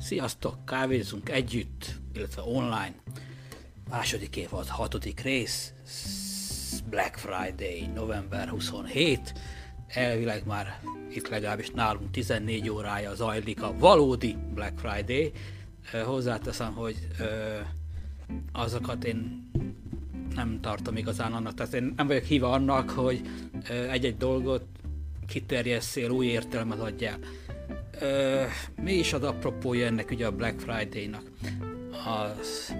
Sziasztok, kávézunk együtt, illetve online. Második évad, hatodik rész, Black Friday, november 27. Elvileg már itt legalábbis nálunk 14 órája zajlik a valódi Black Friday. Hozzáteszem, hogy azokat én nem tartom igazán annak, tehát én nem vagyok híva annak, hogy egy-egy dolgot kiterjesszél, új értelmet adjál. Mi is az apropója ennek ugye a Black Friday-nak? Az,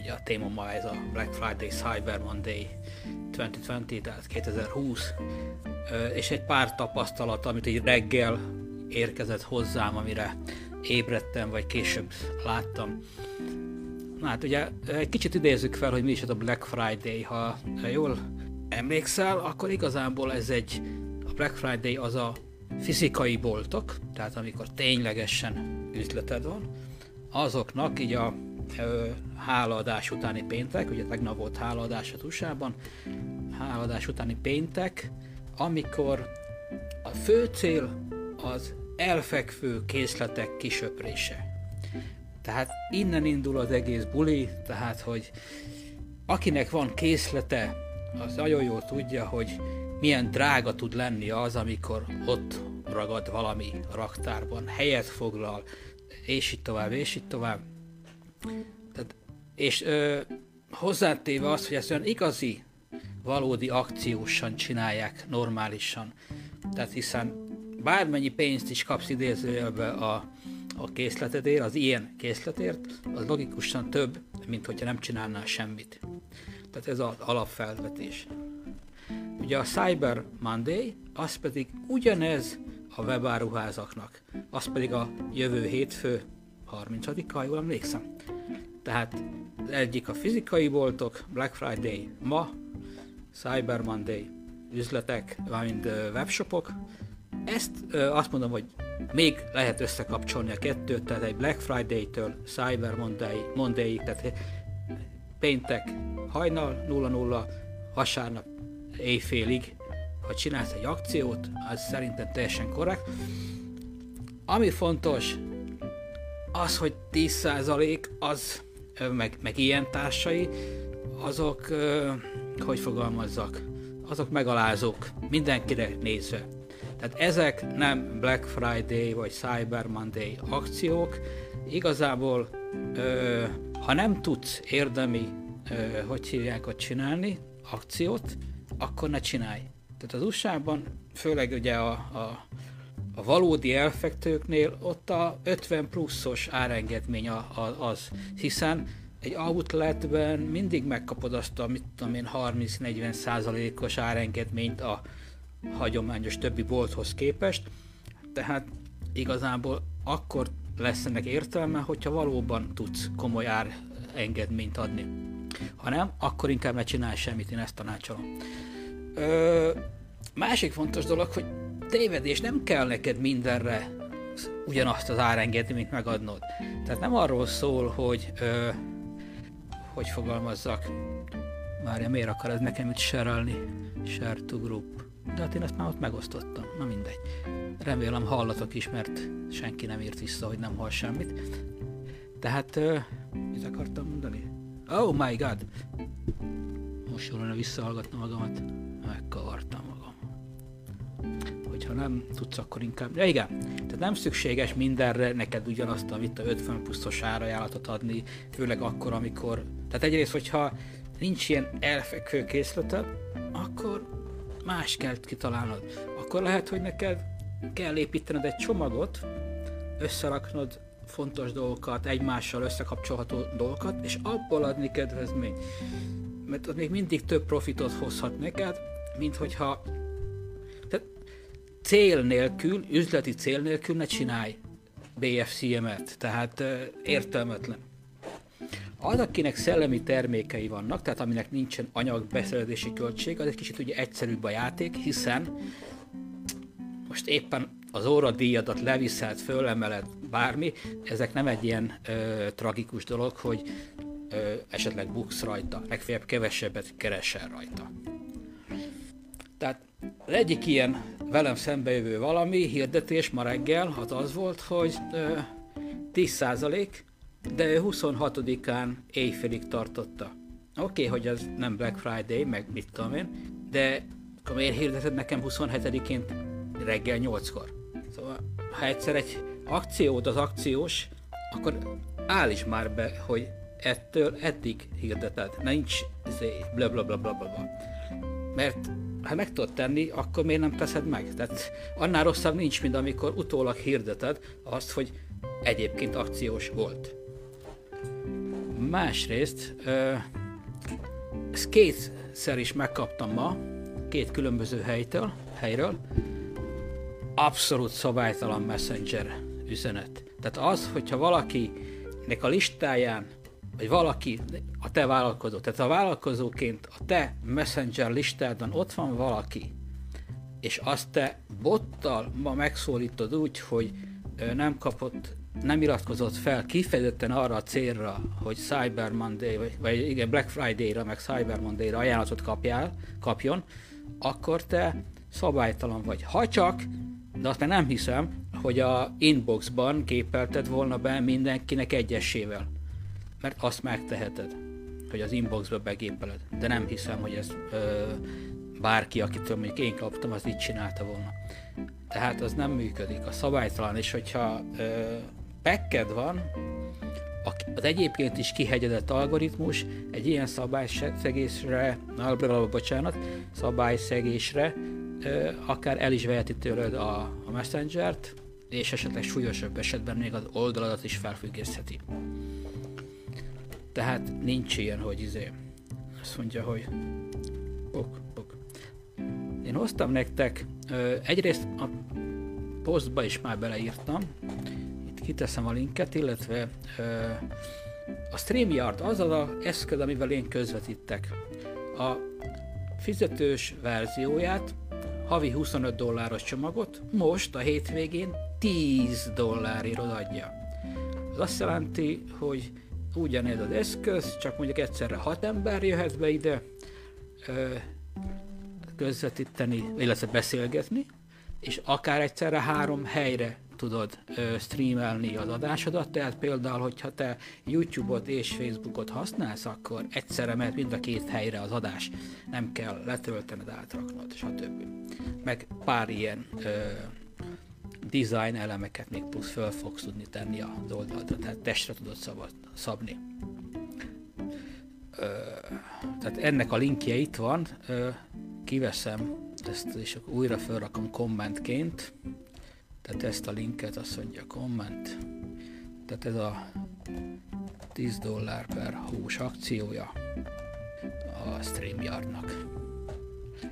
ugye a téma ma ez a Black Friday Cyber Monday 2020, tehát 2020, ö, és egy pár tapasztalat, amit egy reggel érkezett hozzám, amire ébredtem, vagy később láttam. Na hát ugye egy kicsit idézzük fel, hogy mi is ez a Black Friday. Ha jól emlékszel, akkor igazából ez egy, a Black Friday az a fizikai boltok, tehát amikor ténylegesen üzleted van, azoknak így a ö, hálaadás utáni péntek, ugye tegnap volt hálaadás a USA-ban, hálaadás utáni péntek, amikor a fő cél az elfekvő készletek kisöprése. Tehát innen indul az egész buli, tehát hogy akinek van készlete, az nagyon jól tudja, hogy milyen drága tud lenni az, amikor ott ragad valami raktárban, helyet foglal, és így tovább, és így tovább. Tehát, és ö, hozzátéve azt, hogy ezt olyan igazi, valódi akciósan csinálják normálisan. Tehát hiszen bármennyi pénzt is kapsz idézőjelbe a, a készletedért, az ilyen készletért, az logikusan több, mint hogyha nem csinálnál semmit. Tehát ez az alapfelvetés. Ugye a Cyber Monday, az pedig ugyanez a webáruházaknak, az pedig a jövő hétfő 30-a, jól emlékszem. Tehát egyik a fizikai boltok, Black Friday ma, Cyber Monday üzletek, valamint webshopok. Ezt azt mondom, hogy még lehet összekapcsolni a kettőt, tehát egy Black Friday-től Cyber Monday, Monday tehát péntek hajnal 00, vasárnap éjfélig, ha csinálsz egy akciót, az szerintem teljesen korrekt. Ami fontos, az, hogy 10% az, meg, meg ilyen társai, azok, hogy fogalmazzak, azok megalázók, mindenkire nézve. Tehát ezek nem Black Friday vagy Cyber Monday akciók, igazából ha nem tudsz érdemi, hogy hívják ott csinálni, akciót, akkor ne csinálj. Tehát az USA-ban, főleg ugye a, a, a valódi elfektőknél ott a 50 pluszos árengedmény a, a, az, hiszen egy outletben mindig megkapod azt a, mit tudom én, 30-40 százalékos árengedményt a hagyományos többi bolthoz képest, tehát igazából akkor lesz ennek értelme, hogyha valóban tudsz komoly árengedményt adni. Ha nem, akkor inkább ne csinálj semmit, én ezt tanácsolom. Ö, másik fontos dolog, hogy tévedés nem kell neked mindenre ugyanazt az árengedményt megadnod. Tehát nem arról szól, hogy ö, hogy fogalmazzak, Várja, miért akar ez nekem itt serelni? Share to group. De hát én ezt már ott megosztottam. Na mindegy. Remélem hallatok is, mert senki nem írt vissza, hogy nem hall semmit. Tehát, ö, mit akartam mondani? Oh my god! Most jól lenne visszahallgatni magamat. Megkavartam magam. Hogyha nem tudsz, akkor inkább... Ja igen, tehát nem szükséges mindenre neked ugyanazt a a 50 pluszos árajánlatot adni, főleg akkor, amikor... Tehát egyrészt, hogyha nincs ilyen elfekvő készleted, akkor más kell kitalálnod. Akkor lehet, hogy neked kell építened egy csomagot, összeraknod fontos dolgokat, egymással összekapcsolható dolgokat, és abból adni kedvezményt. Mert az még mindig több profitot hozhat neked, mint hogyha tehát cél nélkül, üzleti cél nélkül ne csinálj BFCM-et, tehát értelmetlen. Az, akinek szellemi termékei vannak, tehát aminek nincsen anyagbeszerzési költség, az egy kicsit ugye egyszerűbb a játék, hiszen most éppen az óradíjadat leviszed, fölemeled, bármi, ezek nem egy ilyen ö, tragikus dolog, hogy ö, esetleg buksz rajta, legfeljebb kevesebbet keresel rajta. Tehát az egyik ilyen velem szembejövő valami hirdetés ma reggel az az volt, hogy ö, 10%, de ő 26-án éjfélig tartotta. Oké, okay, hogy az nem Black Friday, meg mit tudom én, de akkor miért hirdeted nekem 27-én reggel 8-kor? Ha egyszer egy akciód az akciós, akkor állíts már be, hogy ettől eddig hirdeted. Nincs izé, bla bla bla bla bla. Mert ha meg tudod tenni, akkor miért nem teszed meg? Tehát annál rosszabb nincs, mint amikor utólag hirdeted azt, hogy egyébként akciós volt. Másrészt, ezt kétszer is megkaptam ma, két különböző helytől, helyről, abszolút szabálytalan messenger üzenet. Tehát az, hogyha valakinek a listáján, vagy valaki, a te vállalkozó, tehát a vállalkozóként a te messenger listádon ott van valaki, és azt te bottal ma megszólítod úgy, hogy nem kapott, nem iratkozott fel kifejezetten arra a célra, hogy Cyber Monday, vagy, vagy igen, Black Friday-ra, meg Cyber Monday-ra ajánlatot kapjál, kapjon, akkor te szabálytalan vagy. Ha csak, de azt már nem hiszem, hogy a inboxban képelted volna be mindenkinek egyesével. Mert azt megteheted, hogy az inboxba begépeled. De nem hiszem, hogy ez ö, bárki, akitől mondjuk én kaptam, az így csinálta volna. Tehát az nem működik. A szabálytalan, és hogyha ö, pekked van, az egyébként is kihegyedett algoritmus egy ilyen szabályszegésre, bocsánat, szabályszegésre akár el is veheti tőled a, a Messenger-t, és esetleg súlyosabb esetben még az oldaladat is felfüggesztheti. Tehát nincs ilyen, hogy izé, azt mondja, hogy ok, ok. Én hoztam nektek, egyrészt a posztba is már beleírtam, itt kiteszem a linket, illetve a StreamYard az az eszköz, amivel én közvetítek. A fizetős verzióját, havi 25 dolláros csomagot most a hétvégén 10 dollárért adja. Ez azt jelenti, hogy ugyanez az eszköz, csak mondjuk egyszerre 6 ember jöhet be ide közvetíteni, illetve beszélgetni, és akár egyszerre három helyre tudod streamelni az adásodat, tehát például, hogyha te YouTube-ot és Facebookot használsz, akkor egyszerre mehet mind a két helyre az adás, nem kell letöltened, átraknod, stb. Meg pár ilyen ö, design elemeket még plusz föl fogsz tudni tenni az oldalra, tehát testre tudod szabni. Ö, tehát ennek a linkje itt van, ö, kiveszem ezt, és újra felrakom kommentként, tehát ezt a linket azt mondja komment. Tehát ez a 10 dollár per hús akciója a StreamYardnak.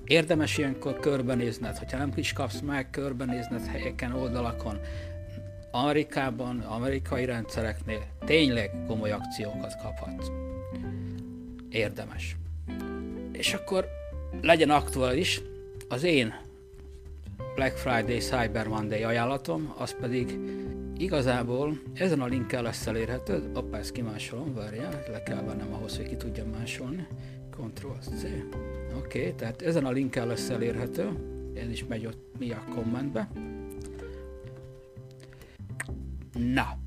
Érdemes ilyenkor körbenézned, hogyha nem is kapsz meg, körbenézned helyeken, oldalakon, Amerikában, amerikai rendszereknél tényleg komoly akciókat kaphat. Érdemes. És akkor legyen aktuális, az én Black Friday Cyber Monday ajánlatom, az pedig igazából ezen a linkkel lesz elérhető, appá ezt kimásolom, várjál, le kell vennem ahhoz, hogy ki tudjam másolni, Ctrl-C, oké, okay, tehát ezen a linkkel lesz elérhető, ez is megy ott mi a kommentbe. Na,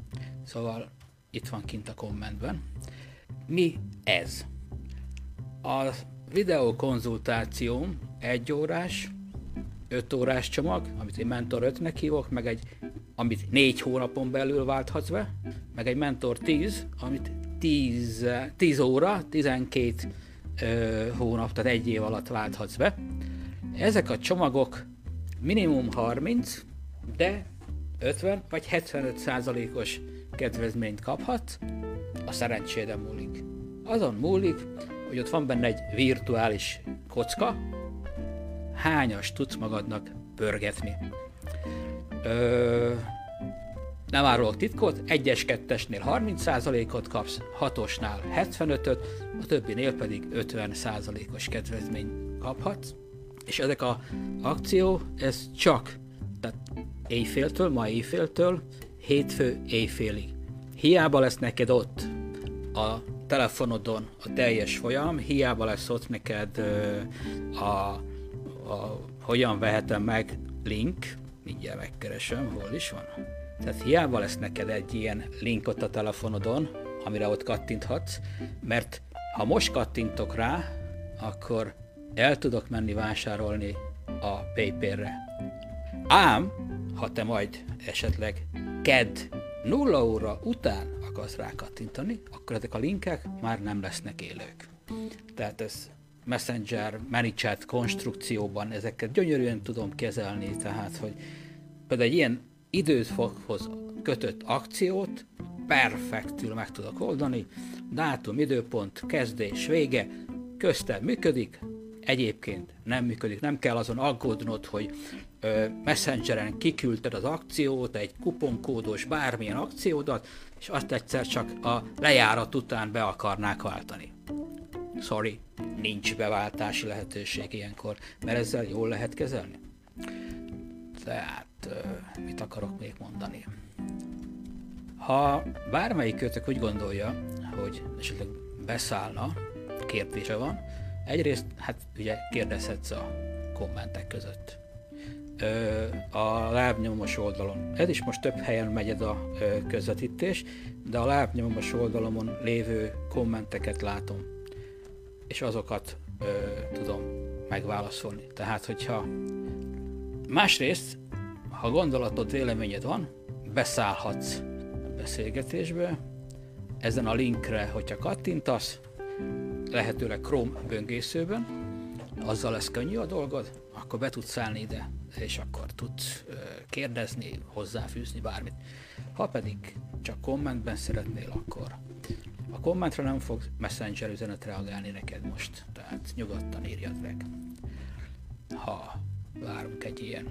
szóval itt van kint a kommentben. Mi ez? A videókonzultáció egy órás, 5 órás csomag, amit én Mentor 5-nek hívok, meg egy, amit 4 hónapon belül válthatsz be, meg egy Mentor 10, amit 10, 10 óra, 12 ö, hónap, tehát egy év alatt válthatsz be. Ezek a csomagok minimum 30, de 50 vagy 75 százalékos kedvezményt kaphatsz, a szerencséden múlik. Azon múlik, hogy ott van benne egy virtuális kocka, hányas tudsz magadnak pörgetni. Ö, nem árulok titkot, 1-es, 2-esnél 30%-ot kapsz, 6-osnál 75-öt, a többinél pedig 50%-os kedvezmény kaphatsz. És ezek a akció, ez csak tehát éjféltől, ma éjféltől, hétfő éjfélig. Hiába lesz neked ott a telefonodon a teljes folyam, hiába lesz ott neked ö, a a hogyan vehetem meg link, mindjárt megkeresem, hol is van. Tehát hiába lesz neked egy ilyen link ott a telefonodon, amire ott kattinthatsz, mert ha most kattintok rá, akkor el tudok menni vásárolni a PayPal-re. Ám, ha te majd esetleg KED 0 óra után akarsz rá kattintani, akkor ezek a linkek már nem lesznek élők. Tehát ez Messenger, ManyChat konstrukcióban ezeket gyönyörűen tudom kezelni, tehát hogy például egy ilyen időfokhoz kötött akciót perfektül meg tudok oldani, dátum, időpont, kezdés, vége, közte működik, egyébként nem működik, nem kell azon aggódnod, hogy ö, messengeren kiküldted az akciót, egy kuponkódos bármilyen akciódat, és azt egyszer csak a lejárat után be akarnák váltani. Sorry, nincs beváltási lehetőség ilyenkor, mert ezzel jól lehet kezelni. Tehát, mit akarok még mondani? Ha bármelyik kötök úgy gondolja, hogy esetleg beszállna, kérdése van, egyrészt, hát ugye kérdezhetsz a kommentek között. Ö, a lábnyomos oldalon. Ez is most több helyen megy ez a közvetítés, de a lábnyomos oldalomon lévő kommenteket látom, és azokat ö, tudom megválaszolni. Tehát, hogyha másrészt, ha gondolatod, véleményed van, beszállhatsz beszélgetésbe. Ezen a linkre, hogyha kattintasz, lehetőleg Chrome böngészőben, azzal lesz könnyű a dolgod, akkor be tudsz állni ide, és akkor tudsz kérdezni, hozzáfűzni bármit. Ha pedig csak kommentben szeretnél, akkor a kommentre nem fog Messenger üzenet reagálni neked most, tehát nyugodtan írjad meg. Ha várunk egy ilyen,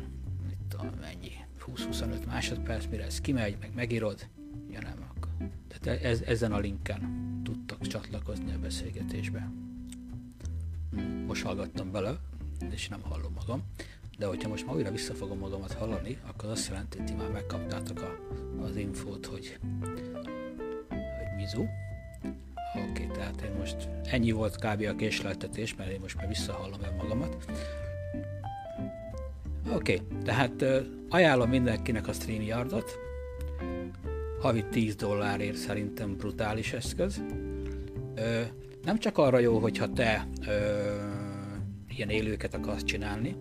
mit tudom, mennyi, 20-25 másodperc, mire ez kimegy, meg megírod, ja nem, akkor. Tehát ez, ezen a linken tudtak csatlakozni a beszélgetésbe. Most hallgattam bele, és nem hallom magam, de hogyha most ma újra vissza fogom magamat hallani, akkor azt jelenti, hogy ti már megkaptátok a, az infót, hogy, hogy mizu. Oké, okay, tehát én most ennyi volt kb. a késleltetés, mert én most már visszahallom el magamat. Oké, tehát ajánlom mindenkinek a StreamYardot, havi 10 dollárért szerintem brutális eszköz. Ö, nem csak arra jó, hogyha te ilyen élőket akarsz csinálni,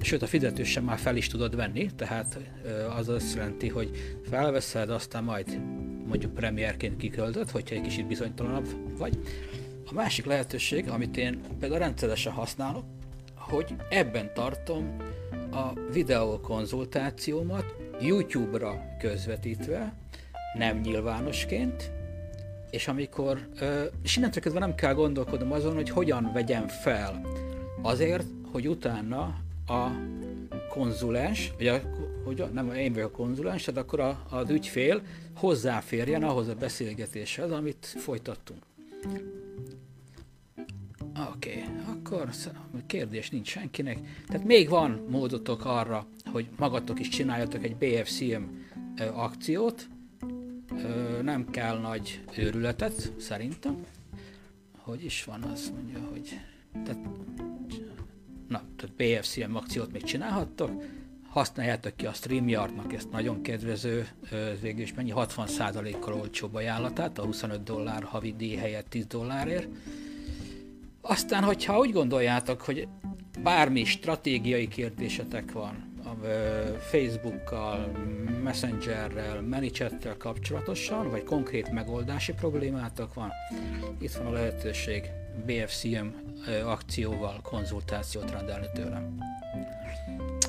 sőt a fizetős sem már fel is tudod venni, tehát az azt jelenti, hogy felveszed, aztán majd mondjuk premierként kiköltöd, hogyha egy kicsit bizonytalanabb vagy. A másik lehetőség, amit én például rendszeresen használok, hogy ebben tartom a videókonzultációmat YouTube-ra közvetítve, nem nyilvánosként, és amikor, és innentől kezdve nem kell gondolkodnom azon, hogy hogyan vegyem fel. Azért, hogy utána a konzulens, vagy a, hogy nem én vagyok a konzulens, tehát akkor a, az ügyfél hozzáférjen ahhoz a beszélgetéshez, amit folytattunk. Oké, okay, akkor kérdés nincs senkinek. Tehát még van módotok arra, hogy magatok is csináljatok egy BFCM akciót, nem kell nagy őrületet, szerintem. Hogy is van, az mondja, hogy... Tehát, na, tehát BFCM akciót még csinálhattok, használjátok ki a StreamYardnak ezt nagyon kedvező, végül is mennyi 60%-kal olcsóbb ajánlatát, a 25 dollár havi díj helyett 10 dollárért. Aztán, hogyha úgy gondoljátok, hogy bármi stratégiai kérdésetek van, Facebookkal, Messengerrel, ManyChat-tel kapcsolatosan, vagy konkrét megoldási problémátok van, itt van a lehetőség BFCM akcióval konzultációt rendelni tőlem.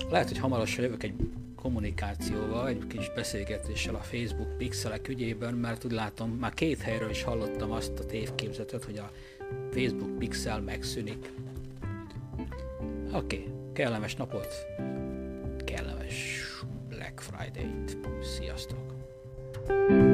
Lehet, hogy hamarosan jövök egy kommunikációval, egy kis beszélgetéssel a Facebook pixelek ügyében, mert úgy látom, már két helyről is hallottam azt a tévképzetet, hogy a Facebook pixel megszűnik. Oké, okay, kellemes napot! kellemes Black Friday-t. Sziasztok! thank you